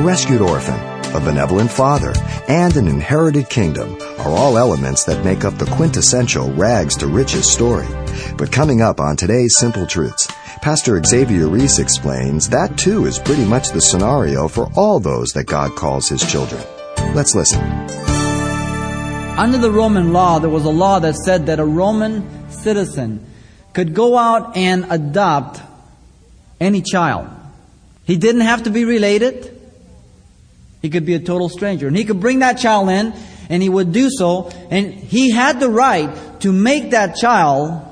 a rescued orphan, a benevolent father, and an inherited kingdom are all elements that make up the quintessential rags to riches story. But coming up on today's Simple Truths, Pastor Xavier Reese explains that too is pretty much the scenario for all those that God calls his children. Let's listen. Under the Roman law, there was a law that said that a Roman citizen could go out and adopt any child. He didn't have to be related. He could be a total stranger. And he could bring that child in, and he would do so, and he had the right to make that child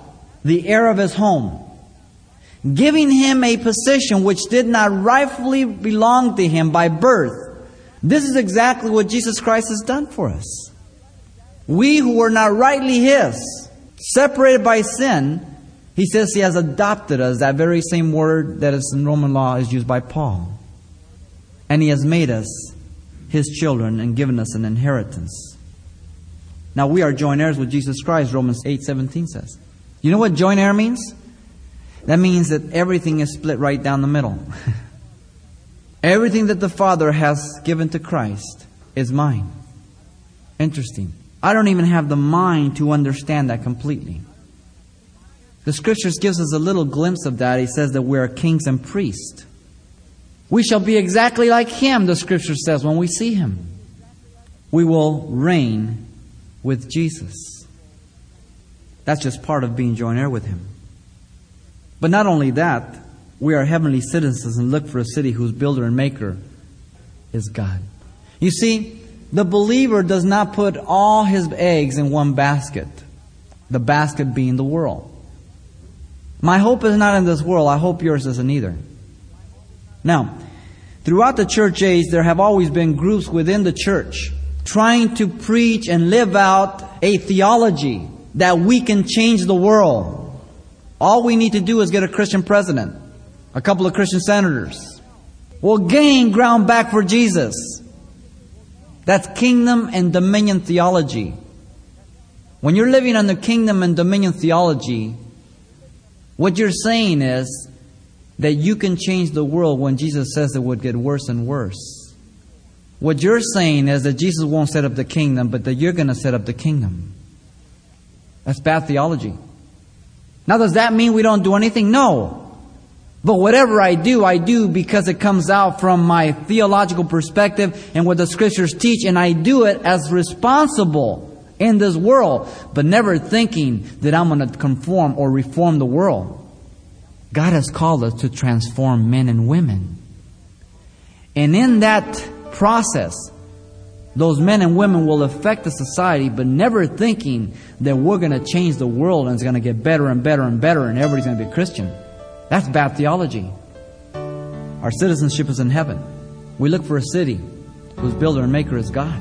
the heir of his home, giving him a position which did not rightfully belong to him by birth. This is exactly what Jesus Christ has done for us. We who were not rightly his, separated by sin, he says he has adopted us. That very same word that is in Roman law is used by Paul. And he has made us his children and given us an inheritance. Now we are joint heirs with Jesus Christ, Romans 8:17 says. You know what joint heir means? That means that everything is split right down the middle. everything that the Father has given to Christ is mine. Interesting. I don't even have the mind to understand that completely. The scriptures gives us a little glimpse of that. He says that we are kings and priests. We shall be exactly like him, the scripture says, when we see him. We will reign with Jesus. That's just part of being joint heir with him. But not only that, we are heavenly citizens and look for a city whose builder and maker is God. You see, the believer does not put all his eggs in one basket, the basket being the world. My hope is not in this world. I hope yours isn't either. Now, throughout the church age, there have always been groups within the church trying to preach and live out a theology that we can change the world. All we need to do is get a Christian president, a couple of Christian senators. We'll gain ground back for Jesus. That's kingdom and dominion theology. When you're living under kingdom and dominion theology, what you're saying is that you can change the world when Jesus says it would get worse and worse. What you're saying is that Jesus won't set up the kingdom, but that you're going to set up the kingdom. That's bad theology. Now, does that mean we don't do anything? No. But whatever I do, I do because it comes out from my theological perspective and what the scriptures teach, and I do it as responsible in this world, but never thinking that I'm going to conform or reform the world. God has called us to transform men and women. And in that process, those men and women will affect the society, but never thinking that we're going to change the world and it's going to get better and better and better and everybody's going to be Christian. That's bad theology. Our citizenship is in heaven. We look for a city whose builder and maker is God.